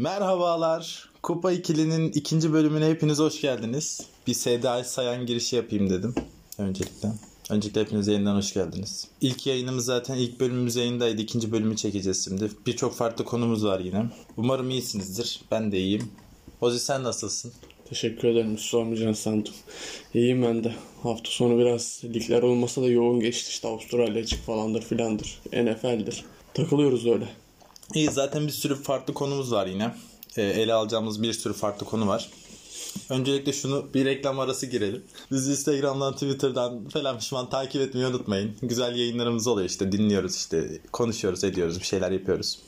Merhabalar. Kupa ikilinin ikinci bölümüne hepiniz hoş geldiniz. Bir Seda Sayan girişi yapayım dedim öncelikle. Öncelikle hepiniz yayından hoş geldiniz. İlk yayınımız zaten ilk bölümümüz yayındaydı. İkinci bölümü çekeceğiz şimdi. Birçok farklı konumuz var yine. Umarım iyisinizdir. Ben de iyiyim. Ozi sen nasılsın? Teşekkür ederim. Sormayacağını sandım. İyiyim ben de. Hafta sonu biraz ligler olmasa da yoğun geçti. İşte Avustralya açık falandır filandır. NFL'dir. Takılıyoruz öyle. İyi zaten bir sürü farklı konumuz var yine. Ee, ele alacağımız bir sürü farklı konu var. Öncelikle şunu bir reklam arası girelim. Bizi Instagram'dan, Twitter'dan falan pişman takip etmeyi unutmayın. Güzel yayınlarımız oluyor işte dinliyoruz işte konuşuyoruz ediyoruz bir şeyler yapıyoruz.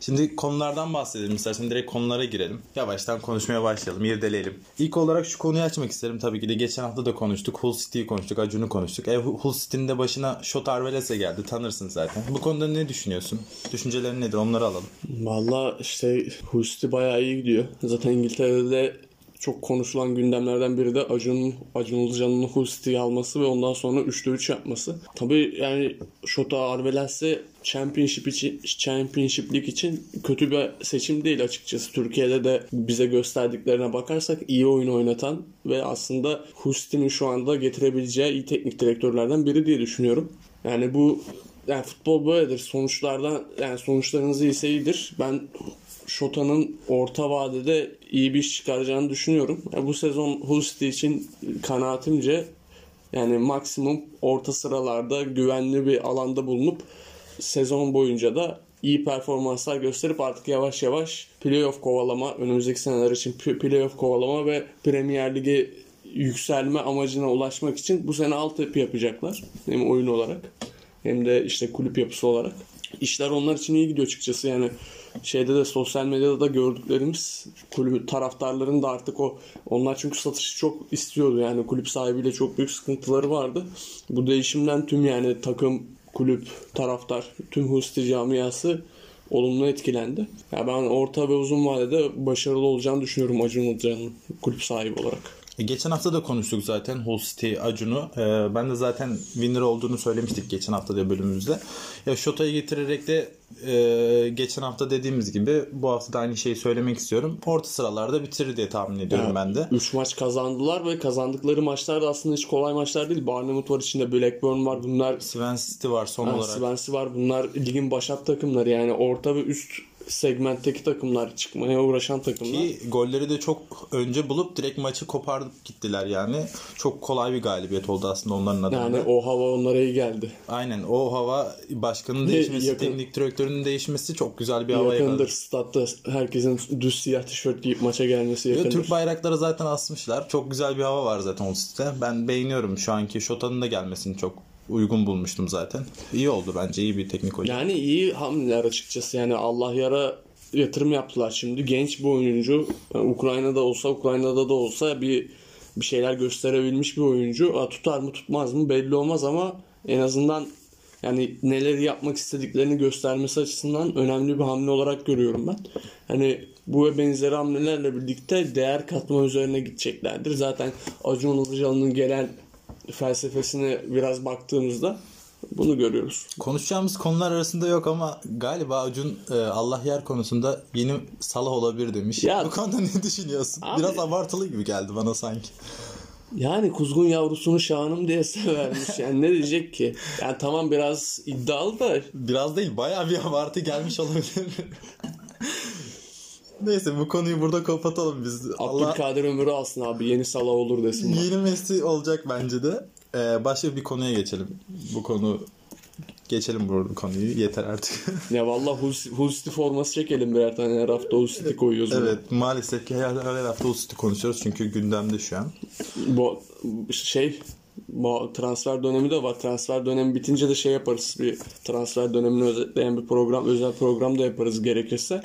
Şimdi konulardan bahsedelim istersen direkt konulara girelim. Yavaştan konuşmaya başlayalım, irdeleyelim. İlk olarak şu konuyu açmak isterim tabii ki de geçen hafta da konuştuk. Hull City'yi konuştuk, Acun'u konuştuk. E, Hull City'nin de başına Shot Arveles'e geldi tanırsın zaten. Bu konuda ne düşünüyorsun? Düşüncelerin nedir onları alalım. Valla işte Hull City bayağı iyi gidiyor. Zaten İngiltere'de çok konuşulan gündemlerden biri de Acun, Acun Ilıcalı'nın Hull City'yi alması ve ondan sonra 3'te 3 yapması. Tabii yani Şota Arveles'e Championship için, Championship Lig için kötü bir seçim değil açıkçası. Türkiye'de de bize gösterdiklerine bakarsak iyi oyun oynatan ve aslında Hull City'nin şu anda getirebileceği iyi teknik direktörlerden biri diye düşünüyorum. Yani bu yani futbol böyledir. Sonuçlardan yani sonuçlarınız iyiyse iyidir. Ben Şota'nın orta vadede iyi bir iş çıkaracağını düşünüyorum. Yani bu sezon Hull City için kanaatimce yani maksimum orta sıralarda güvenli bir alanda bulunup sezon boyunca da iyi performanslar gösterip artık yavaş yavaş playoff kovalama, önümüzdeki seneler için playoff kovalama ve Premier Lig'e yükselme amacına ulaşmak için bu sene altyapı yapacaklar. Hem oyun olarak hem de işte kulüp yapısı olarak. İşler onlar için iyi gidiyor açıkçası yani şeyde de sosyal medyada da gördüklerimiz kulüp taraftarların da artık o onlar çünkü satışı çok istiyordu yani kulüp sahibiyle çok büyük sıkıntıları vardı. Bu değişimden tüm yani takım, kulüp, taraftar, tüm Husti camiası olumlu etkilendi. Ya yani ben orta ve uzun vadede başarılı olacağını düşünüyorum Acun Ilıcalı'nın kulüp sahibi olarak. E, geçen hafta da konuştuk zaten Hull City Acun'u. Ee, ben de zaten winner olduğunu söylemiştik geçen hafta da bölümümüzde. Ya Shota'yı getirerek de e, geçen hafta dediğimiz gibi bu hafta da aynı şeyi söylemek istiyorum. Orta sıralarda bitirir diye tahmin ediyorum yani, ben de. 3 maç kazandılar ve kazandıkları maçlar da aslında hiç kolay maçlar değil. Barnumut var içinde, Blackburn var. Bunlar Swansea var son ha, olarak. Swansea var. Bunlar ligin başat takımları yani orta ve üst segmentteki takımlar çıkmaya uğraşan takımlar. Ki golleri de çok önce bulup direkt maçı koparıp gittiler yani. Çok kolay bir galibiyet oldu aslında onların adına. Yani o hava onlara iyi geldi. Aynen o hava başkanın değişmesi, yakın, teknik direktörünün değişmesi çok güzel bir hava yakındır. yakaladı. Statta herkesin düz siyah tişört giyip maça gelmesi yakındır. Ve Türk bayrakları zaten asmışlar. Çok güzel bir hava var zaten o site. Ben beğeniyorum şu anki Şota'nın da gelmesini çok uygun bulmuştum zaten. İyi oldu bence. iyi bir teknik oyuncu. Yani iyi hamleler açıkçası. Yani Allah yara yatırım yaptılar şimdi. Genç bir oyuncu. Yani Ukrayna'da olsa, Ukrayna'da da olsa bir bir şeyler gösterebilmiş bir oyuncu. A, tutar mı tutmaz mı belli olmaz ama en azından yani neleri yapmak istediklerini göstermesi açısından önemli bir hamle olarak görüyorum ben. Hani bu ve benzeri hamlelerle birlikte değer katma üzerine gideceklerdir. Zaten Acun Ilıcalı'nın gelen felsefesine biraz baktığımızda bunu görüyoruz. Konuşacağımız konular arasında yok ama galiba Acun e, Allah yer konusunda yeni Salah olabilir demiş. Ya, Bu konuda ne düşünüyorsun? Abi, Biraz abartılı gibi geldi bana sanki. Yani kuzgun yavrusunu şanım diye severmiş. Yani ne diyecek ki? Yani tamam biraz iddialı da. Biraz değil bayağı bir abartı gelmiş olabilir. Neyse bu konuyu burada kapatalım biz. Abdülkadir Allah... ömrü alsın abi. Yeni Salah olur desin. Yeni Messi olacak bence de. Ee, başka bir konuya geçelim. Bu konu geçelim bu konuyu. Yeter artık. ya valla Hull City forması çekelim birer tane. Her hafta Hull City koyuyoruz. Evet bunu. maalesef ki her, her hafta Hull City konuşuyoruz. Çünkü gündemde şu an. Bu şey bu transfer dönemi de var. Transfer dönemi bitince de şey yaparız. Bir transfer dönemini özetleyen bir program, özel program da yaparız gerekirse.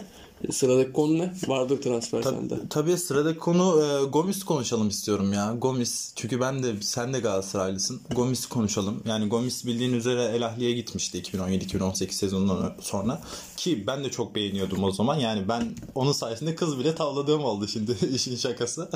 Sıradaki konu ne? Vardır transfer Tab- sende. Tabii sıradaki konu e, Gomis konuşalım istiyorum ya. Gomis çünkü ben de sen de Galatasaraylısın. Gomis konuşalım. Yani Gomis bildiğin üzere El Ahli'ye gitmişti 2017-2018 sezonundan sonra. Ki ben de çok beğeniyordum o zaman. Yani ben onun sayesinde kız bile tavladığım oldu şimdi işin şakası.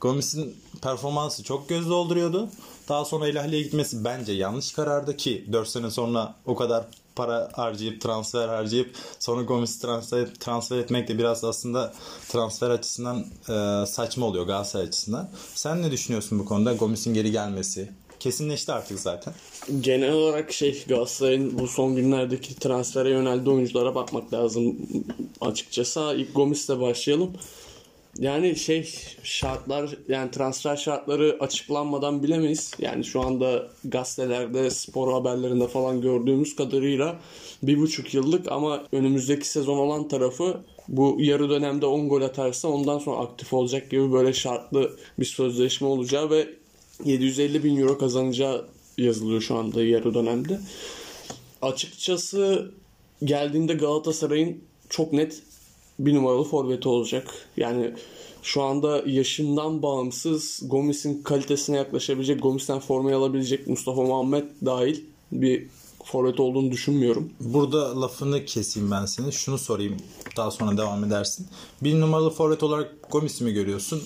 Gomis'in performansı çok göz dolduruyordu. Daha sonra El Ahli'ye gitmesi bence yanlış karardı ki 4 sene sonra o kadar para harcayıp transfer harcayıp sonra Gomis'i transfer, transfer etmek de biraz aslında transfer açısından e, saçma oluyor Galatasaray açısından. Sen ne düşünüyorsun bu konuda? Gomis'in geri gelmesi kesinleşti artık zaten. Genel olarak şey Galatasaray'ın bu son günlerdeki transfere yöneldiği oyunculara bakmak lazım açıkçası. İlk Gomis'le başlayalım. Yani şey şartlar yani transfer şartları açıklanmadan bilemeyiz. Yani şu anda gazetelerde spor haberlerinde falan gördüğümüz kadarıyla bir buçuk yıllık ama önümüzdeki sezon olan tarafı bu yarı dönemde 10 gol atarsa ondan sonra aktif olacak gibi böyle şartlı bir sözleşme olacağı ve 750 bin euro kazanacağı yazılıyor şu anda yarı dönemde. Açıkçası geldiğinde Galatasaray'ın çok net bir numaralı forveti olacak. Yani şu anda yaşından bağımsız Gomis'in kalitesine yaklaşabilecek, Gomis'ten formayı alabilecek Mustafa Muhammed dahil bir forvet olduğunu düşünmüyorum. Burada lafını keseyim ben seni. Şunu sorayım. Daha sonra devam edersin. Bir numaralı forvet olarak Gomis'i mi görüyorsun?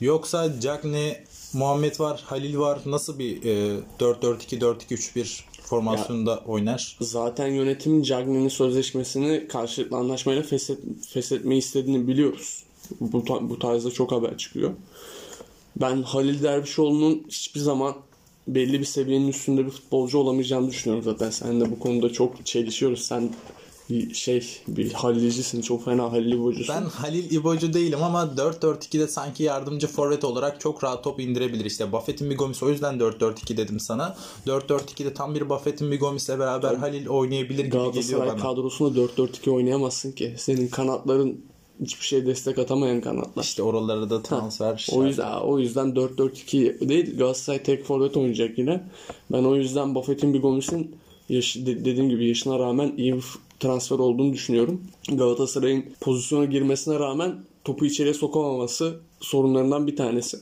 Yoksa Cagney, Muhammed var, Halil var. Nasıl bir e, 4-4-2-4-2-3-1 formasyonunda ya, oynar? Zaten yönetim Cagney'in sözleşmesini karşılıklı anlaşmayla feshet, feshetmeyi istediğini biliyoruz. Bu, bu tarzda çok haber çıkıyor. Ben Halil Dervişoğlu'nun hiçbir zaman belli bir seviyenin üstünde bir futbolcu olamayacağını düşünüyorum zaten. Sen de bu konuda çok çelişiyoruz. Sen şey bir Halilcisin. Çok fena Halil İbocusun. Ben Halil İbocu değilim ama 4-4-2'de sanki yardımcı forvet olarak çok rahat top indirebilir. İşte Buffett'in bir Gomis o yüzden 4-4-2 dedim sana. 4-4-2'de tam bir Buffett'in bir Gomis'le beraber Tabii. Halil oynayabilir gibi geliyor bana. Galatasaray kadrosunda 4-4-2 oynayamazsın ki. Senin kanatların hiçbir şey destek atamayan kanatlar. İşte oralara da transfer. Ha, o yüzden o yüzden 4-4-2 değil Galatasaray tek forvet oynayacak yine. Ben o yüzden Buffett'in bir Gomis'in yaş, dediğim gibi yaşına rağmen iyi bir transfer olduğunu düşünüyorum. Galatasaray'ın pozisyona girmesine rağmen topu içeriye sokamaması sorunlarından bir tanesi.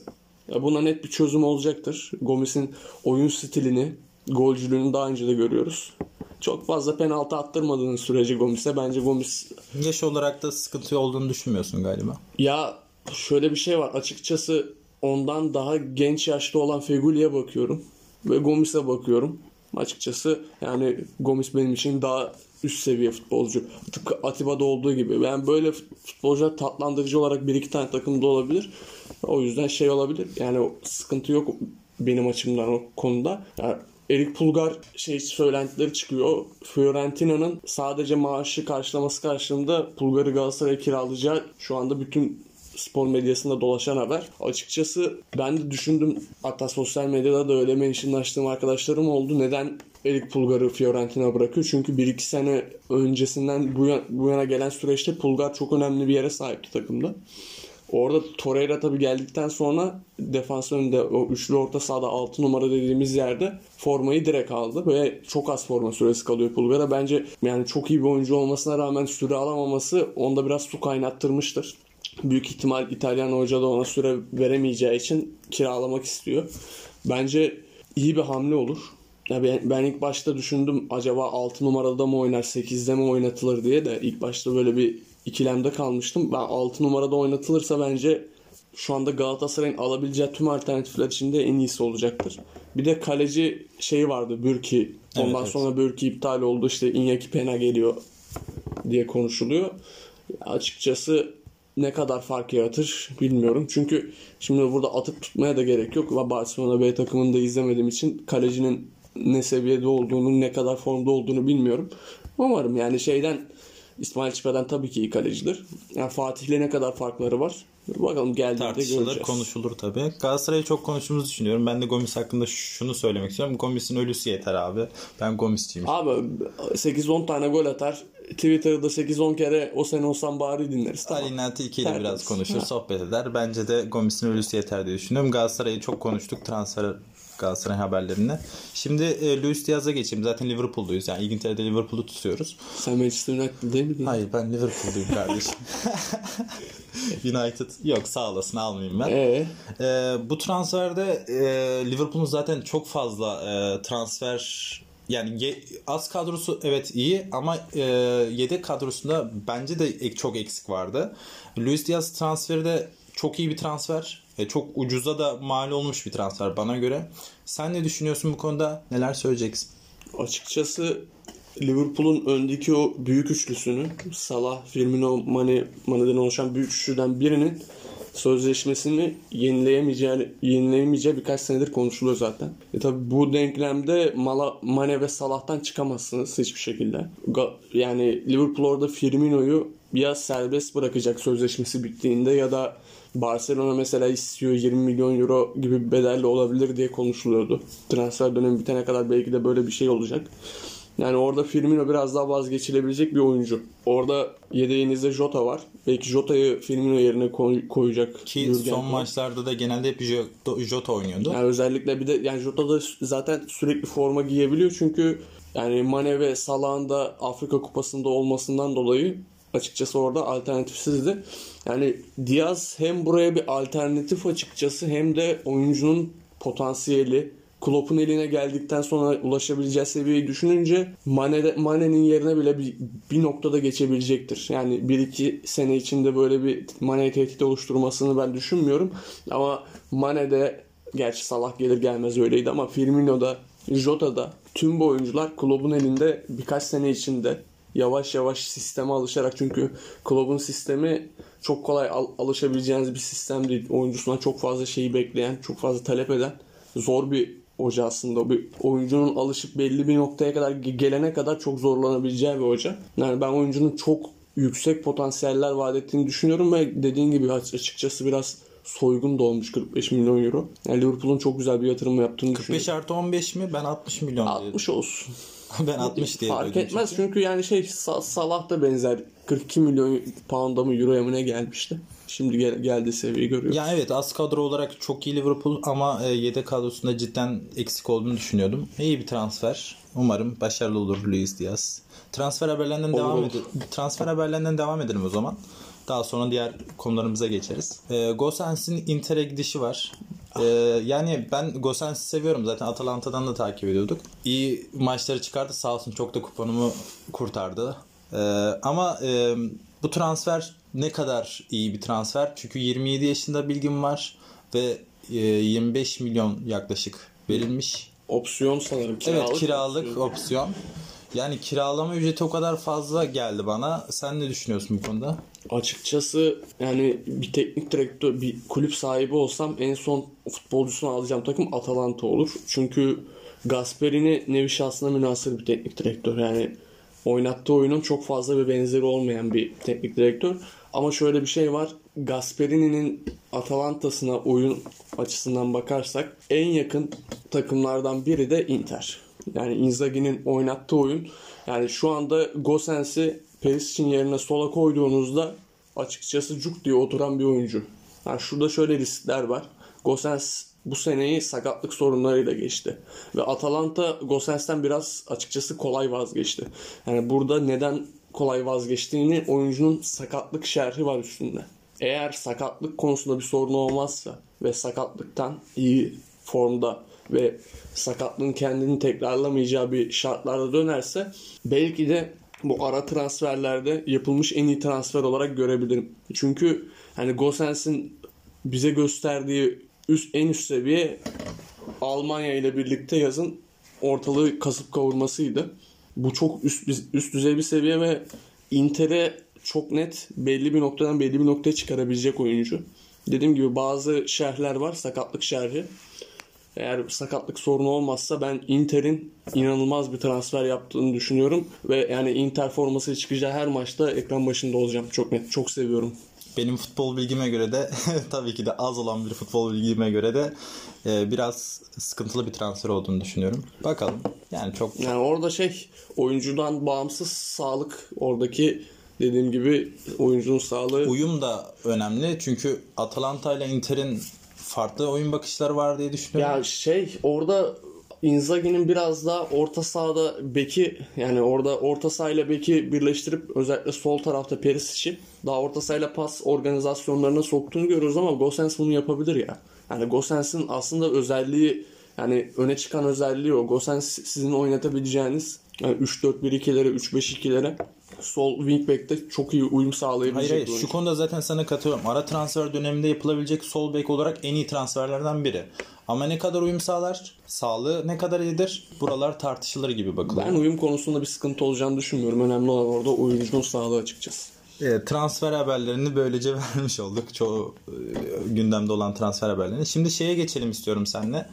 Ya buna net bir çözüm olacaktır. Gomis'in oyun stilini, golcülüğünü daha önce de görüyoruz. Çok fazla penaltı attırmadığın sürece Gomis'e bence Gomis... Yaş olarak da sıkıntı olduğunu düşünmüyorsun galiba. Ya şöyle bir şey var. Açıkçası ondan daha genç yaşta olan Feguli'ye bakıyorum. Ve Gomis'e bakıyorum. Açıkçası yani Gomis benim için daha üst seviye futbolcu. Tıpkı Atiba'da olduğu gibi. Yani böyle futbolcular tatlandırıcı olarak bir iki tane takımda olabilir. O yüzden şey olabilir. Yani sıkıntı yok benim açımdan o konuda. Yani Erik Pulgar şey söylentileri çıkıyor. Fiorentina'nın sadece maaşı karşılaması karşılığında Pulgar'ı Galatasaray'a kiralayacağı şu anda bütün spor medyasında dolaşan haber. Açıkçası ben de düşündüm hatta sosyal medyada da öyle mentionlaştığım arkadaşlarım oldu. Neden Erik Pulgar'ı Fiorentina bırakıyor? Çünkü 1-2 sene öncesinden bu yana, bu yana gelen süreçte Pulgar çok önemli bir yere sahipti takımda. Orada Torreira tabii geldikten sonra defans önünde o üçlü orta sahada 6 numara dediğimiz yerde formayı direkt aldı. Ve çok az forma süresi kalıyor Pulgar'a. Bence yani çok iyi bir oyuncu olmasına rağmen süre alamaması onda biraz su kaynattırmıştır büyük ihtimal İtalyan hoca da ona süre veremeyeceği için kiralamak istiyor. Bence iyi bir hamle olur. Ya ben, ben ilk başta düşündüm acaba 6 numarada mı oynar 8'de mi oynatılır diye de ilk başta böyle bir ikilemde kalmıştım. Ben 6 numarada oynatılırsa bence şu anda Galatasaray'ın alabileceği tüm alternatifler içinde en iyisi olacaktır. Bir de kaleci şeyi vardı Bürki. Ondan evet, sonra evet. Bürki iptal oldu. İşte Iñaki Pena geliyor diye konuşuluyor. Açıkçası ne kadar fark yaratır bilmiyorum. Çünkü şimdi burada atıp tutmaya da gerek yok. Ve Barcelona B takımını da izlemediğim için kalecinin ne seviyede olduğunu, ne kadar formda olduğunu bilmiyorum. Umarım yani şeyden İsmail Çipe'den tabii ki iyi kalecidir. Yani Fatih'le ne kadar farkları var. Bakalım geldiğinde göreceğiz. konuşulur tabii. Galatasaray'ı çok konuştuğumuzu düşünüyorum. Ben de Gomis hakkında şunu söylemek istiyorum. Gomis'in ölüsü yeter abi. Ben Gomis'ciyim. Abi 8-10 tane gol atar. Twitter'da 8-10 kere o sen olsan bari dinleriz. Tamam. Alinati 2 ile biraz konuşur, ha. sohbet eder. Bence de Gomis'in ölüsü yeter diye düşünüyorum. Galatasaray'ı çok konuştuk transfer Galatasaray haberlerine. Şimdi e, Luis Diaz'a geçeyim. Zaten Liverpool'duyuz. Yani İngiltere'de Liverpool'u tutuyoruz. Sen Manchester United değil miydin? Hayır ben Liverpool'duyum kardeşim. United yok sağ olasın almayayım ben. Ee? E, bu transferde e, Liverpool'un zaten çok fazla e, transfer yani ye, az kadrosu evet iyi ama e, yedek kadrosunda bence de çok eksik vardı. Luis Diaz transferi de çok iyi bir transfer. E, çok ucuza da mal olmuş bir transfer bana göre. Sen ne düşünüyorsun bu konuda? Neler söyleyeceksin? Açıkçası Liverpool'un öndeki o büyük üçlüsünü Salah, Firmino, Mane, Mane'den oluşan büyük üçlüden birinin sözleşmesini yenileyemeyeceği, yenileyemeyeceği birkaç senedir konuşuluyor zaten. E tabi bu denklemde Mala, Mane ve Salah'tan çıkamazsınız hiçbir şekilde. Yani Liverpool orada Firmino'yu ya serbest bırakacak sözleşmesi bittiğinde ya da Barcelona mesela istiyor 20 milyon euro gibi bir bedelle olabilir diye konuşuluyordu. Transfer dönemi bitene kadar belki de böyle bir şey olacak. Yani orada Firmino biraz daha vazgeçilebilecek bir oyuncu. Orada yedeğinizde Jota var. Belki Jota'yı Firmino yerine koy- koyacak. Ki Jürgen son Klopp. maçlarda da genelde hep Jota, Jota oynuyordu. Yani özellikle bir de yani Jota da zaten sürekli forma giyebiliyor çünkü yani Mane ve Salah'ın da Afrika Kupası'nda olmasından dolayı açıkçası orada alternatifsizdi. Yani Diaz hem buraya bir alternatif açıkçası hem de oyuncunun potansiyeli Klopp'un eline geldikten sonra ulaşabileceği seviyeyi düşününce Mane, Mane'nin yerine bile bir, bir noktada geçebilecektir. Yani 1-2 sene içinde böyle bir Mane'ye tehdit oluşturmasını ben düşünmüyorum. Ama Mane'de gerçi Salah gelir gelmez öyleydi ama Firmino'da, Jota'da tüm bu oyuncular Klopp'un elinde birkaç sene içinde yavaş yavaş sisteme alışarak çünkü Klopp'un sistemi çok kolay al- alışabileceğiniz bir sistem değil. Oyuncusundan çok fazla şeyi bekleyen, çok fazla talep eden zor bir hoca aslında. Bir oyuncunun alışıp belli bir noktaya kadar ge- gelene kadar çok zorlanabileceği bir hoca. Yani ben oyuncunun çok yüksek potansiyeller vaat ettiğini düşünüyorum ve dediğin gibi aç- açıkçası biraz soygun da olmuş 45 milyon euro. Yani Liverpool'un çok güzel bir yatırım yaptığını 45 düşünüyorum. artı 15 mi? Ben 60 milyon diye. 60 olsun. ben 60 diye Fark etmez çünkü. çünkü yani şey Sa- Salah da benzer 42 milyon pound'a mı euroya mı ne gelmişti. Şimdi gel, geldi seviyeyi görüyoruz. Ya evet az kadro olarak çok iyi Liverpool ama e, yedek kadrosunda cidden eksik olduğunu düşünüyordum. İyi bir transfer. Umarım başarılı olur Luis Diaz. Transfer haberlerinden Olur, devam olur. edelim. Transfer haberlerinden devam edelim o zaman. Daha sonra diğer konularımıza geçeriz. E, Gosens'in Inter'e gidişi var. E, yani ben Gosens'i seviyorum zaten Atalanta'dan da takip ediyorduk. İyi maçları çıkardı sağ olsun çok da kuponumu kurtardı. E, ama e, bu transfer ne kadar iyi bir transfer? Çünkü 27 yaşında bilgim var ve e, 25 milyon yaklaşık verilmiş. Opsiyon sanırım. Kiralık evet kiralık opsiyon. opsiyon. Yani kiralama ücreti o kadar fazla geldi bana. Sen ne düşünüyorsun bu konuda? Açıkçası yani bir teknik direktör, bir kulüp sahibi olsam en son futbolcusunu alacağım takım Atalanta olur. Çünkü Gasperini nevi şahsına münasır bir teknik direktör. Yani oynattığı oyunun çok fazla bir benzeri olmayan bir teknik direktör. Ama şöyle bir şey var. Gasperini'nin Atalanta'sına oyun açısından bakarsak en yakın takımlardan biri de Inter. Yani Inzaghi'nin oynattığı oyun yani şu anda Gosens'i Perisic'in yerine sola koyduğunuzda açıkçası cuk diye oturan bir oyuncu. Yani şurada şöyle riskler var. Gosens bu seneyi sakatlık sorunlarıyla geçti. Ve Atalanta Gosens'ten biraz açıkçası kolay vazgeçti. Yani burada neden kolay vazgeçtiğini oyuncunun sakatlık şerhi var üstünde. Eğer sakatlık konusunda bir sorun olmazsa ve sakatlıktan iyi formda ve sakatlığın kendini tekrarlamayacağı bir şartlarda dönerse belki de bu ara transferlerde yapılmış en iyi transfer olarak görebilirim. Çünkü hani Gosens'in bize gösterdiği üst en üst seviye Almanya ile birlikte yazın ortalığı kasıp kavurmasıydı. Bu çok üst üst düzey bir seviye ve Inter'e çok net belli bir noktadan belli bir noktaya çıkarabilecek oyuncu. Dediğim gibi bazı şerhler var sakatlık şerhi. Eğer sakatlık sorunu olmazsa ben Inter'in inanılmaz bir transfer yaptığını düşünüyorum ve yani Inter forması çıkacağı her maçta ekran başında olacağım. Çok net, çok seviyorum. Benim futbol bilgime göre de tabii ki de az olan bir futbol bilgime göre de e, biraz sıkıntılı bir transfer olduğunu düşünüyorum. Bakalım. Yani çok Yani orada şey oyuncudan bağımsız sağlık oradaki dediğim gibi oyuncunun sağlığı uyum da önemli. Çünkü Atalanta ile Inter'in farklı oyun bakışları var diye düşünüyorum. Ya şey orada Inzaghi'nin biraz daha orta sahada beki yani orada orta sahayla beki birleştirip özellikle sol tarafta Perisic'i daha orta sahayla pas organizasyonlarına soktuğunu görüyoruz ama Gosens bunu yapabilir ya. Yani Gosens'in aslında özelliği yani öne çıkan özelliği o. Gosens sizin oynatabileceğiniz Yani 3-4-1-2'lere, 3-5-2'lere sol wingback'te çok iyi uyum sağlayabilecek Hayır hayır şu konuda zaten sana katılıyorum. Ara transfer döneminde yapılabilecek sol bek olarak en iyi transferlerden biri. Ama ne kadar uyum sağlar? Sağlığı ne kadar iyidir? Buralar tartışılır gibi bakılıyor. Ben uyum konusunda bir sıkıntı olacağını düşünmüyorum. Önemli olan orada oyuncunun sağlığı açıkçası. E, transfer haberlerini böylece vermiş olduk. Çoğu e, gündemde olan transfer haberlerini. Şimdi şeye geçelim istiyorum seninle.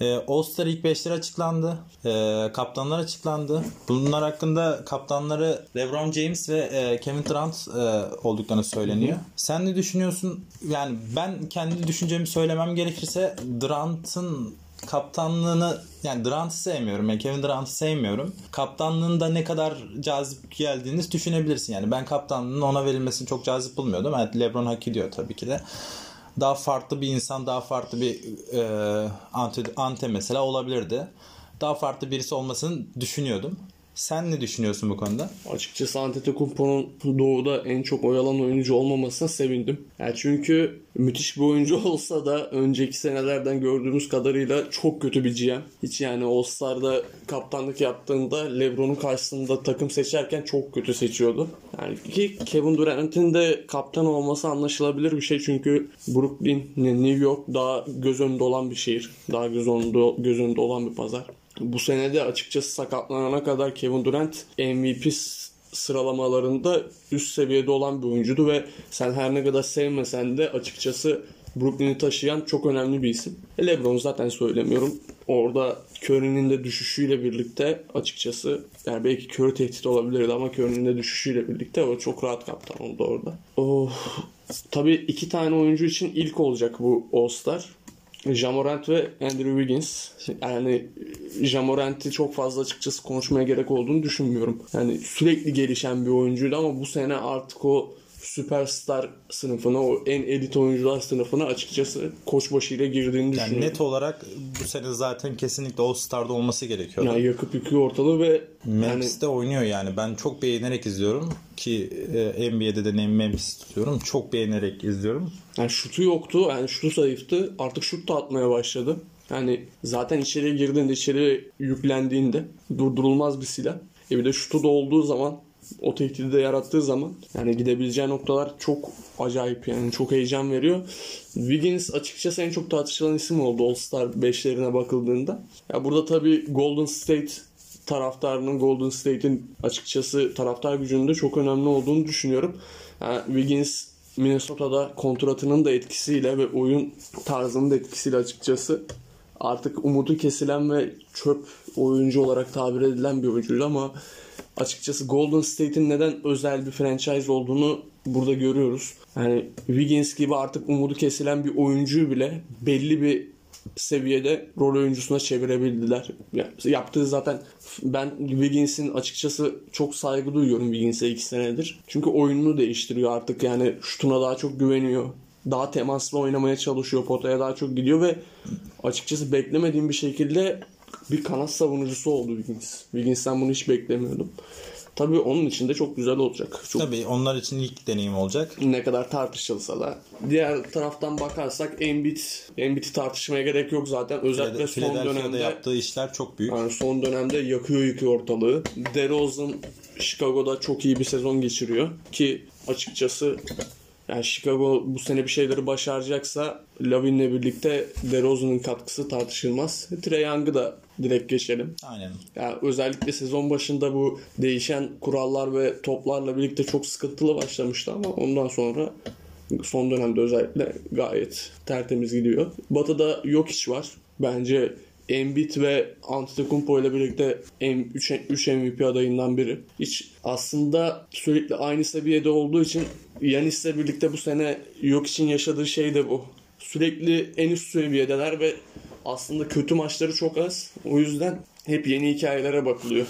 E, All-Star ilk 5'leri açıklandı. E, kaptanlar açıklandı. Bunlar hakkında kaptanları LeBron James ve e, Kevin Durant e, olduklarını söyleniyor. Sen ne düşünüyorsun? Yani ben kendi düşüncemi söylemem gerekirse Durant'ın kaptanlığını yani Durant'ı sevmiyorum. Yani Kevin Durant'ı sevmiyorum. Kaptanlığın da ne kadar cazip geldiğini düşünebilirsin. Yani ben kaptanlığın ona verilmesini çok cazip bulmuyordum. Evet LeBron hak ediyor tabii ki de. Daha farklı bir insan, daha farklı bir e, ante, ante mesela olabilirdi. Daha farklı birisi olmasını düşünüyordum. Sen ne düşünüyorsun bu konuda? Açıkçası Antetokounmpo'nun doğuda en çok oyalan oyuncu olmamasına sevindim. Yani çünkü müthiş bir oyuncu olsa da önceki senelerden gördüğümüz kadarıyla çok kötü bir GM. Hiç yani All-Star'da kaptanlık yaptığında LeBron'un karşısında takım seçerken çok kötü seçiyordu. Yani ki Kevin Durant'in de kaptan olması anlaşılabilir bir şey çünkü Brooklyn, New York daha göz önünde olan bir şehir. Daha göz önünde, göz önünde olan bir pazar. Bu senede açıkçası sakatlanana kadar Kevin Durant MVP sıralamalarında üst seviyede olan bir oyuncuydu ve sen her ne kadar sevmesen de açıkçası Brooklyn'i taşıyan çok önemli bir isim. LeBron zaten söylemiyorum. Orada Curry'nin de düşüşüyle birlikte açıkçası yani belki Curry tehdit olabilirdi ama Curry'nin de düşüşüyle birlikte o çok rahat kaptan oldu orada. Oh, tabii iki tane oyuncu için ilk olacak bu All-Star. Jamorant ve Andrew Wiggins. Yani Jamorant'i çok fazla açıkçası konuşmaya gerek olduğunu düşünmüyorum. Yani sürekli gelişen bir oyuncuydu ama bu sene artık o süperstar sınıfına, o en elit oyuncular sınıfına açıkçası koç başıyla girdiğini Yani düşünüyorum. net olarak bu sene zaten kesinlikle All-Star'da olması gerekiyor. Yani yakıp yıkıyor ortalığı ve yani Memphis'te oynuyor yani. Ben çok beğenerek izliyorum ki e, NBA'de de Memphis tutuyorum. Çok beğenerek izliyorum. Yani şutu yoktu. Yani şutu zayıftı. Artık şut da atmaya başladı. Yani zaten içeriye girdiğinde, içeri yüklendiğinde durdurulmaz bir silah. E bir de şutu da olduğu zaman o tehdidi de yarattığı zaman yani gidebileceği noktalar çok acayip yani çok heyecan veriyor. Wiggins açıkçası en çok tartışılan isim oldu All-Star 5'lerine bakıldığında. Ya burada tabii Golden State taraftarının Golden State'in açıkçası taraftar gücünün de çok önemli olduğunu düşünüyorum. Yani Wiggins Minnesota'da kontratının da etkisiyle ve oyun tarzının da etkisiyle açıkçası artık umudu kesilen ve çöp oyuncu olarak tabir edilen bir oyuncuydu ama açıkçası Golden State'in neden özel bir franchise olduğunu burada görüyoruz. Yani Wiggins gibi artık umudu kesilen bir oyuncuyu bile belli bir seviyede rol oyuncusuna çevirebildiler. Ya- Yaptığı zaten ben Wiggins'in açıkçası çok saygı duyuyorum Wiggins'e iki senedir. Çünkü oyununu değiştiriyor artık yani şutuna daha çok güveniyor. Daha temaslı oynamaya çalışıyor. Potaya daha çok gidiyor ve açıkçası beklemediğim bir şekilde bir kanat savunucusu oldu Wiggins. Wiggins'ten bunu hiç beklemiyordum. Tabii onun için de çok güzel olacak. Çok Tabii onlar için ilk deneyim olacak. ne kadar tartışılsa da. Diğer taraftan bakarsak Embiid, Embiid'i tartışmaya gerek yok zaten. Özellikle son dönemde yaptığı işler çok büyük. yani son dönemde yakıyor yıkıyor ortalığı. DeRozan Chicago'da çok iyi bir sezon geçiriyor ki açıkçası yani Chicago bu sene bir şeyleri başaracaksa Lavin'le birlikte DeRozan'ın katkısı tartışılmaz. Trae Young'ı da direkt geçelim. Aynen. Yani özellikle sezon başında bu değişen kurallar ve toplarla birlikte çok sıkıntılı başlamıştı ama ondan sonra son dönemde özellikle gayet tertemiz gidiyor. Batı'da Jokic var. Bence Embiid ve Antetokounmpo ile birlikte 3, 3 MVP adayından biri. Hiç aslında sürekli aynı seviyede olduğu için Yanis'le birlikte bu sene Jokic'in yaşadığı şey de bu. Sürekli en üst seviyedeler ve aslında kötü maçları çok az. O yüzden hep yeni hikayelere bakılıyor.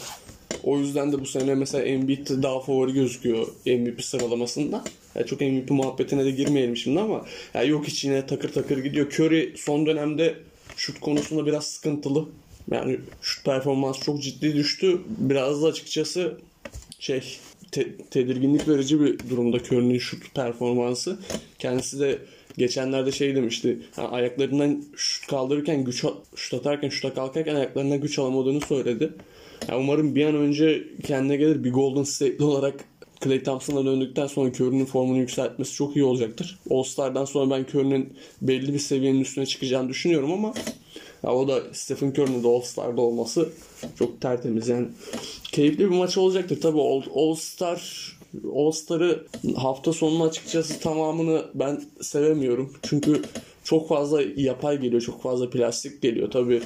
O yüzden de bu sene mesela Embiid daha favori gözüküyor MVP sıralamasında. Ya çok MVP muhabbetine de girmeyelim şimdi ama ya yok içine takır takır gidiyor. Curry son dönemde şut konusunda biraz sıkıntılı. Yani şut performansı çok ciddi düştü. Biraz da açıkçası şey te- tedirginlik verici bir durumda Curry'nin şut performansı. Kendisi de geçenlerde şey demişti. Yani ayaklarından şut kaldırırken güç şut atarken şuta kalkarken ayaklarına güç alamadığını söyledi. Yani umarım bir an önce kendine gelir bir Golden State'li olarak Clay Thompson'a döndükten sonra Curry'nin formunu yükseltmesi çok iyi olacaktır. All-Star'dan sonra ben Curry'nin belli bir seviyenin üstüne çıkacağını düşünüyorum ama ya o da Stephen Curry'nin de All-Star'da olması çok tertemiz. Yani keyifli bir maç olacaktır. Tabii All-Star All-Star'ı hafta sonunu açıkçası tamamını ben sevemiyorum. Çünkü çok fazla yapay geliyor. Çok fazla plastik geliyor. Tabii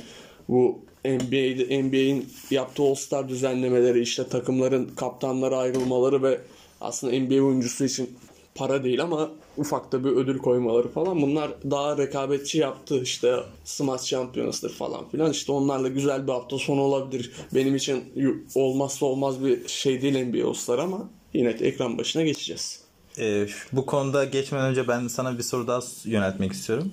bu NBA'de NBA'in yaptığı All-Star düzenlemeleri işte takımların kaptanları ayrılmaları ve aslında NBA oyuncusu için para değil ama ufak da bir ödül koymaları falan bunlar daha rekabetçi yaptı işte Smash Champions'tır falan filan işte onlarla güzel bir hafta sonu olabilir. Benim için olmazsa olmaz bir şey değil NBA All-Star ama yine de ekran başına geçeceğiz. Ee, bu konuda geçmeden önce ben sana bir soru daha yöneltmek istiyorum.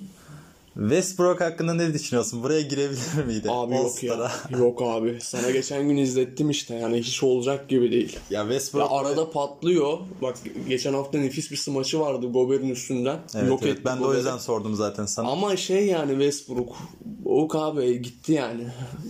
Westbrook hakkında ne düşünüyorsun? Buraya girebilir miydi? Abi yok ya. Yok abi. Sana geçen gün izlettim işte. Yani hiç olacak gibi değil. Ya Westbrook ya arada patlıyor. Bak geçen hafta nefis bir smaçı vardı Gober'in üstünden. Evet, yok evet. Ben de o yüzden sordum zaten sana. Ama şey yani Westbrook o abi gitti yani.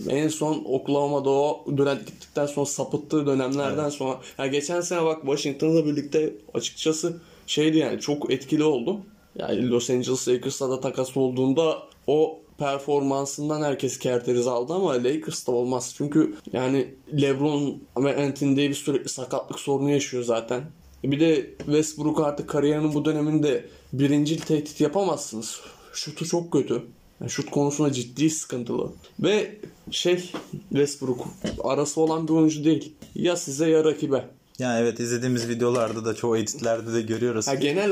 En son Oklahoma'da o dönem gittikten sonra sapıttığı dönemlerden evet. sonra. Ya geçen sene bak Washington'la birlikte açıkçası şeydi yani çok etkili oldu. Yani Los Angeles Lakers'la da takas olduğunda o performansından herkes kerteriz aldı ama Lakers'ta olmaz. Çünkü yani LeBron ve Anthony Davis sürekli sakatlık sorunu yaşıyor zaten. Bir de Westbrook artık kariyerinin bu döneminde birinci tehdit yapamazsınız. Şutu çok kötü. Yani şut konusunda ciddi sıkıntılı. Ve şey Westbrook arası olan bir oyuncu değil. Ya size ya rakibe. Yani evet izlediğimiz videolarda da çoğu editlerde de görüyoruz. Ya genel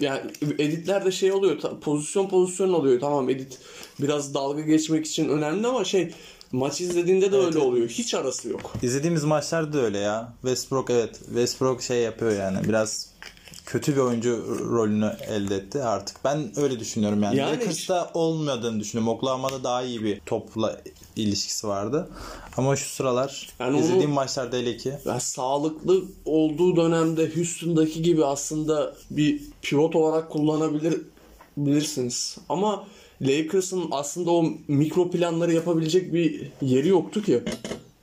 yani editlerde şey oluyor pozisyon pozisyon oluyor tamam edit biraz dalga geçmek için önemli ama şey maç izlediğinde de evet, öyle oluyor. Hiç arası yok. İzlediğimiz maçlarda da öyle ya. Westbrook evet Westbrook şey yapıyor yani biraz kötü bir oyuncu rolünü elde etti artık. Ben öyle düşünüyorum yani. yani Lakers'ta olmadığını düşünüyorum. Oklahoma'da daha iyi bir topla ilişkisi vardı. Ama şu sıralar yani izlediğim onu, maçlarda hele ki. Yani sağlıklı olduğu dönemde Houston'daki gibi aslında bir pivot olarak kullanabilir bilirsiniz. Ama Lakers'ın aslında o mikro planları yapabilecek bir yeri yoktu ki.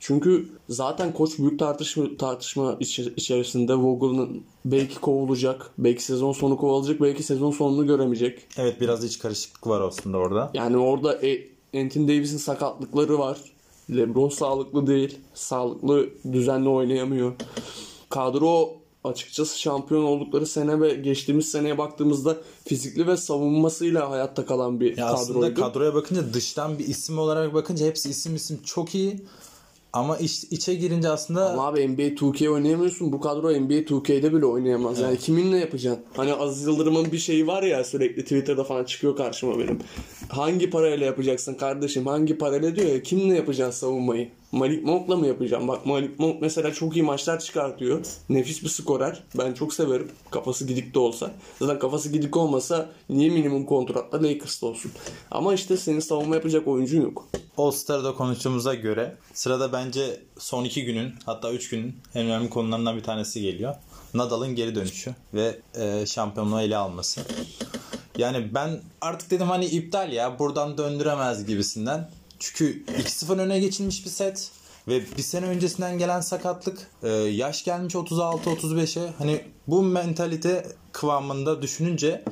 Çünkü zaten koç büyük tartışma tartışma içerisinde Vogel'ın belki kovulacak, belki sezon sonu kovulacak, belki sezon sonunu göremeyecek. Evet biraz iç karışıklık var aslında orada. Yani orada e, Anthony Davis'in sakatlıkları var. LeBron sağlıklı değil. Sağlıklı düzenli oynayamıyor. Kadro açıkçası şampiyon oldukları sene ve geçtiğimiz seneye baktığımızda fizikli ve savunmasıyla hayatta kalan bir ya kadroydu. Aslında kadroya bakınca dıştan bir isim olarak bakınca hepsi isim isim çok iyi. Ama iç, içe girince aslında... Ama abi NBA 2K oynayamıyorsun. Bu kadro NBA 2K'de bile oynayamaz. Evet. Yani kiminle yapacaksın? Hani Aziz Yıldırım'ın bir şeyi var ya sürekli Twitter'da falan çıkıyor karşıma benim. Hangi parayla yapacaksın kardeşim? Hangi parayla diyor ya. Kimle yapacaksın savunmayı? Malik Monk'la mı yapacağım? Bak Malik Monk mesela çok iyi maçlar çıkartıyor. Nefis bir skorer. Ben çok severim. Kafası gidik de olsa. Zaten kafası gidik olmasa niye minimum kontratla Lakers'ta olsun? Ama işte senin savunma yapacak oyuncun yok. All-Star'da konuştuğumuza göre sırada bence son iki günün hatta üç günün en önemli konularından bir tanesi geliyor. Nadal'ın geri dönüşü ve e, şampiyonluğu ele alması. Yani ben artık dedim hani iptal ya buradan döndüremez gibisinden. Çünkü 2-0 öne geçilmiş bir set ve bir sene öncesinden gelen sakatlık e, yaş gelmiş 36-35'e hani bu mentalite kıvamında düşününce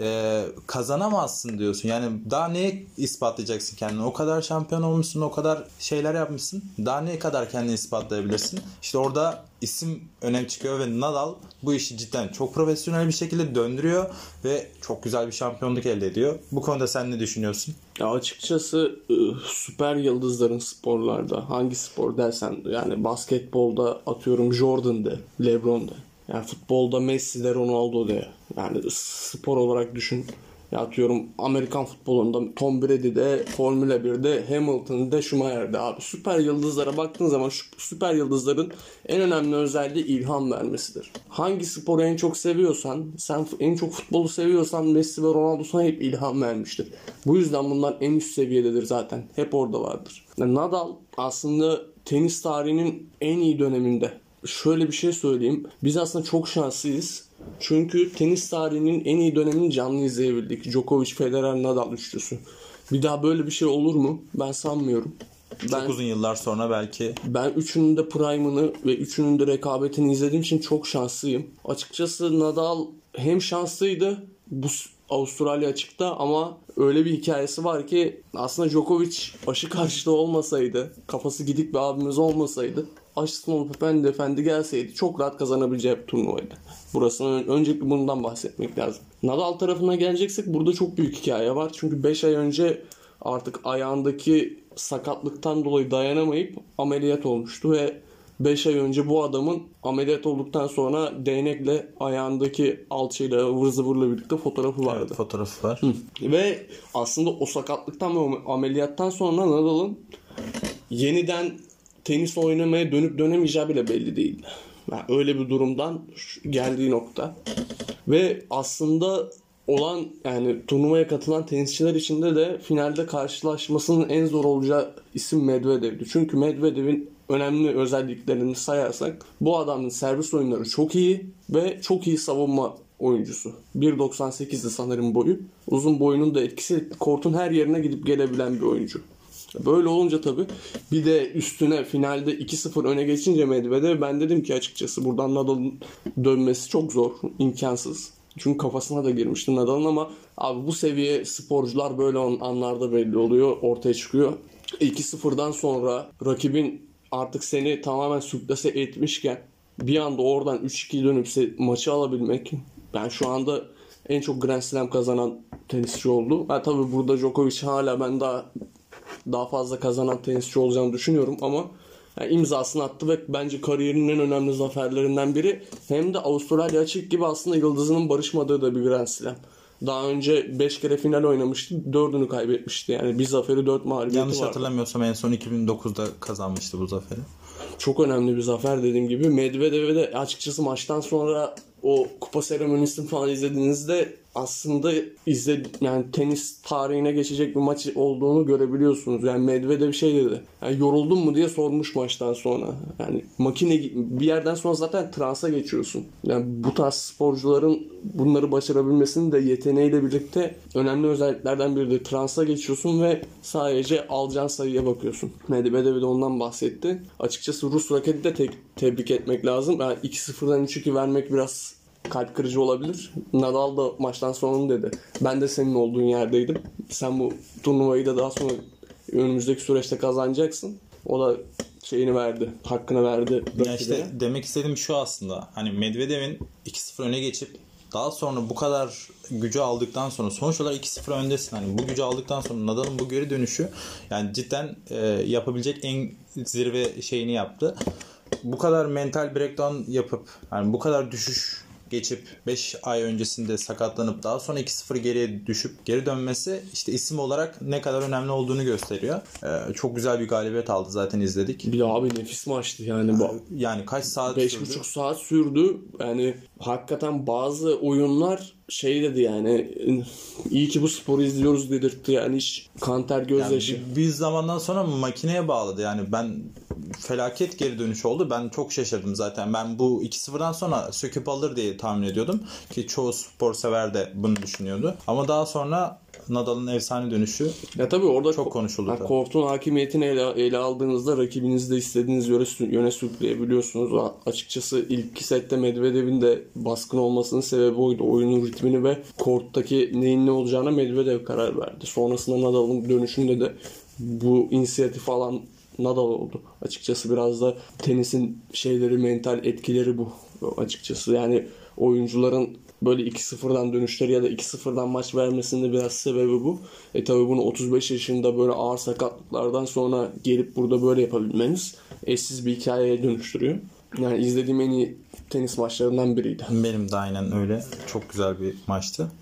e, kazanamazsın diyorsun. Yani daha neye ispatlayacaksın kendini? O kadar şampiyon olmuşsun, o kadar şeyler yapmışsın. Daha ne kadar kendini ispatlayabilirsin? İşte orada isim önem çıkıyor ve Nadal bu işi cidden çok profesyonel bir şekilde döndürüyor ve çok güzel bir şampiyonluk elde ediyor. Bu konuda sen ne düşünüyorsun? Ya açıkçası ıı, süper yıldızların sporlarda hangi spor dersen yani basketbolda atıyorum Jordan de, LeBron de. Yani futbolda Messi de Ronaldo de. Yani spor olarak düşün. Ya atıyorum Amerikan futbolunda Tom Brady'de, Formula 1'de, Hamilton'de, Schumacher'de abi. Süper yıldızlara baktığın zaman şu süper yıldızların en önemli özelliği ilham vermesidir. Hangi sporu en çok seviyorsan, sen en çok futbolu seviyorsan Messi ve Ronaldo sana hep ilham vermiştir. Bu yüzden bunlar en üst seviyededir zaten. Hep orada vardır. Yani Nadal aslında tenis tarihinin en iyi döneminde şöyle bir şey söyleyeyim. Biz aslında çok şanslıyız. Çünkü tenis tarihinin en iyi dönemini canlı izleyebildik. Djokovic, Federer, Nadal üçlüsü. Bir daha böyle bir şey olur mu? Ben sanmıyorum. Çok Ben, uzun yıllar sonra belki ben üçünün de prime'ını ve üçünün de rekabetini izlediğim için çok şanslıyım. Açıkçası Nadal hem şanslıydı bu Avustralya açıkta ama öyle bir hikayesi var ki aslında Djokovic aşı karşıtı olmasaydı, kafası gidik bir abimiz olmasaydı aşısını olup efendi efendi gelseydi çok rahat kazanabileceği bir turnuvaydı. Burasının öncelikle bundan bahsetmek lazım. Nadal tarafına geleceksek burada çok büyük hikaye var. Çünkü 5 ay önce artık ayağındaki sakatlıktan dolayı dayanamayıp ameliyat olmuştu ve 5 ay önce bu adamın ameliyat olduktan sonra değnekle ayağındaki alçıyla ıvır zıvırla birlikte fotoğrafı vardı. evet, fotoğrafı var. Ve aslında o sakatlıktan ve ameliyattan sonra Nadal'ın yeniden tenis oynamaya dönüp dönemeyeceği bile belli değildi. Yani öyle bir durumdan geldiği nokta. Ve aslında olan yani turnuvaya katılan tenisçiler içinde de finalde karşılaşmasının en zor olacağı isim Medvedev'di. Çünkü Medvedev'in önemli özelliklerini sayarsak bu adamın servis oyunları çok iyi ve çok iyi savunma oyuncusu. 1.98'di sanırım boyu. Uzun boyunun da etkisi kortun her yerine gidip gelebilen bir oyuncu. Böyle olunca tabii bir de üstüne finalde 2-0 öne geçince Medvedev ben dedim ki açıkçası buradan Nadal'ın dönmesi çok zor, imkansız. Çünkü kafasına da girmişti Nadal'ın ama abi bu seviye sporcular böyle an- anlarda belli oluyor, ortaya çıkıyor. 2-0'dan sonra rakibin artık seni tamamen sürklase etmişken bir anda oradan 3-2 dönüp maçı alabilmek ben şu anda en çok Grand Slam kazanan tenisçi oldu. Ha, tabii burada Djokovic hala ben daha daha fazla kazanan tenisçi olacağını düşünüyorum ama yani imzasını attı ve bence kariyerinin en önemli zaferlerinden biri. Hem de Avustralya açık gibi aslında yıldızının barışmadığı da bir Grand Slam. Daha önce 5 kere final oynamıştı. 4'ünü kaybetmişti. Yani bir zaferi 4 mağlubiyeti Yanlış vardı. hatırlamıyorsam en son 2009'da kazanmıştı bu zaferi. Çok önemli bir zafer dediğim gibi. Medvedev'e de açıkçası maçtan sonra o kupa seremonisini falan izlediğinizde aslında izle yani tenis tarihine geçecek bir maç olduğunu görebiliyorsunuz. Yani Medvedev şey dedi. Yani yoruldun mu diye sormuş maçtan sonra. Yani makine bir yerden sonra zaten transa geçiyorsun. Yani bu tarz sporcuların bunları başarabilmesinin de yeteneğiyle birlikte önemli özelliklerden biridir. Transa geçiyorsun ve sadece alacağın sayıya bakıyorsun. Medvedev de ondan bahsetti. Açıkçası Rus raketi de te- tebrik etmek lazım. Yani 2-0'dan 3-2 vermek biraz kalp kırıcı olabilir. Nadal da maçtan sonra onu dedi. Ben de senin olduğun yerdeydim. Sen bu turnuvayı da daha sonra önümüzdeki süreçte kazanacaksın. O da şeyini verdi. Hakkını verdi. Ya işte demek istediğim şu aslında. Hani Medvedev'in 2-0 öne geçip daha sonra bu kadar gücü aldıktan sonra sonuç olarak 2-0 öndesin. Hani bu gücü aldıktan sonra Nadal'ın bu geri dönüşü yani cidden e, yapabilecek en zirve şeyini yaptı. Bu kadar mental breakdown yapıp yani bu kadar düşüş geçip 5 ay öncesinde sakatlanıp daha sonra 2-0 geriye düşüp geri dönmesi işte isim olarak ne kadar önemli olduğunu gösteriyor. E, çok güzel bir galibiyet aldı zaten izledik. Bir de abi nefis maçtı yani. Bu Yani kaç saat Beş sürdü? buçuk saat sürdü. Yani hakikaten bazı oyunlar şey dedi yani iyi ki bu sporu izliyoruz dedirtti yani hiç kanter Yani gözyaşı. bir, bir zamandan sonra makineye bağladı. Yani ben felaket geri dönüş oldu. Ben çok şaşırdım zaten. Ben bu 2-0'dan sonra söküp alır diye tahmin ediyordum. Ki çoğu spor sever de bunu düşünüyordu. Ama daha sonra Nadal'ın efsane dönüşü Ya tabii orada çok ko- konuşuldu tabii. kortun hakimiyetini ele, ele aldığınızda rakibinizi de istediğiniz yöne, yöne sürükleyebiliyorsunuz. Açıkçası ilk iki sette Medvedev'in de baskın olmasının sebebi oydu. Oyunun ritmini ve korttaki neyin ne olacağına Medvedev karar verdi. Sonrasında Nadal'ın dönüşünde de bu inisiyatif alan Nadal oldu. Açıkçası biraz da tenisin şeyleri, mental etkileri bu açıkçası. Yani oyuncuların böyle 2-0'dan dönüşleri ya da 2-0'dan maç vermesinin de biraz sebebi bu. E tabi bunu 35 yaşında böyle ağır sakatlıklardan sonra gelip burada böyle yapabilmeniz eşsiz bir hikayeye dönüştürüyor. Yani izlediğim en iyi tenis maçlarından biriydi. benim de aynen öyle. Çok güzel bir maçtı.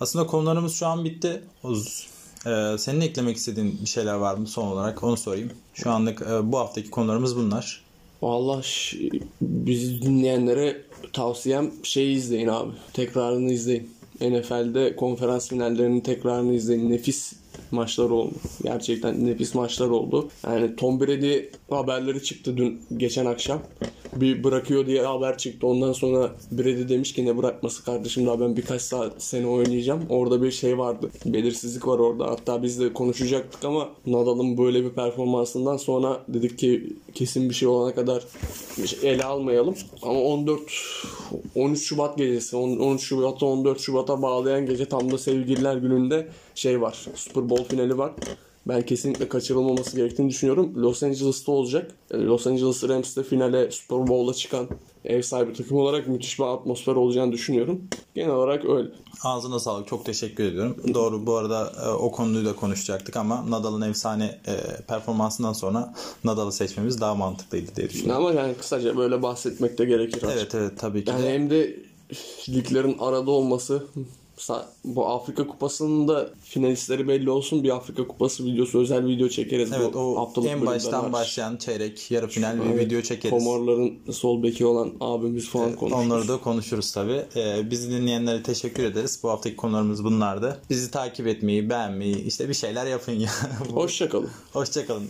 Aslında konularımız şu an bitti. Oğuz, e, senin eklemek istediğin bir şeyler var mı son olarak onu sorayım. Şu anlık e, bu haftaki konularımız bunlar. Vallahi ş- bizi dinleyenlere tavsiyem şeyi izleyin abi. Tekrarını izleyin. NFL'de konferans finallerinin tekrarını izleyin. Nefis maçlar oldu. Gerçekten nefis maçlar oldu. Yani Tom Brady haberleri çıktı dün geçen akşam. Bir bırakıyor diye haber çıktı. Ondan sonra Brady demiş ki ne bırakması kardeşim daha ben birkaç saat sene oynayacağım. Orada bir şey vardı. Belirsizlik var orada. Hatta biz de konuşacaktık ama Nadal'ın böyle bir performansından sonra dedik ki kesin bir şey olana kadar ele almayalım. Ama 14 13 Şubat gecesi 13 Şubat'a 14 Şubat'a bağlayan gece tam da sevgililer gününde şey var. Super Bowl finali var. Ben kesinlikle kaçırılmaması gerektiğini düşünüyorum. Los Angeles'ta olacak. Yani Los Angeles Rams'te finale Super Bowl'a çıkan ev sahibi takım olarak müthiş bir atmosfer olacağını düşünüyorum. Genel olarak öyle. Ağzına sağlık. Çok teşekkür ediyorum. Doğru bu arada e, o konuyu da konuşacaktık ama Nadal'ın efsane e, performansından sonra Nadal'ı seçmemiz daha mantıklıydı diye düşünüyorum. Ama yani kısaca böyle bahsetmek de gerekir. Evet evet tabii ki Yani de. hem de liglerin arada olması bu Afrika Kupası'nda finalistleri belli olsun. Bir Afrika Kupası videosu özel video çekeriz. Evet bu o haftalık en baştan hariç. başlayan çeyrek, yarı final bir Evet, video çekeriz. Komorların sol beki olan abimiz falan konuşuruz. Onları da konuşuruz tabi. bizi dinleyenlere teşekkür ederiz. Bu haftaki konularımız bunlardı. Bizi takip etmeyi, beğenmeyi, işte bir şeyler yapın ya. Hoşçakalın. Hoşçakalın.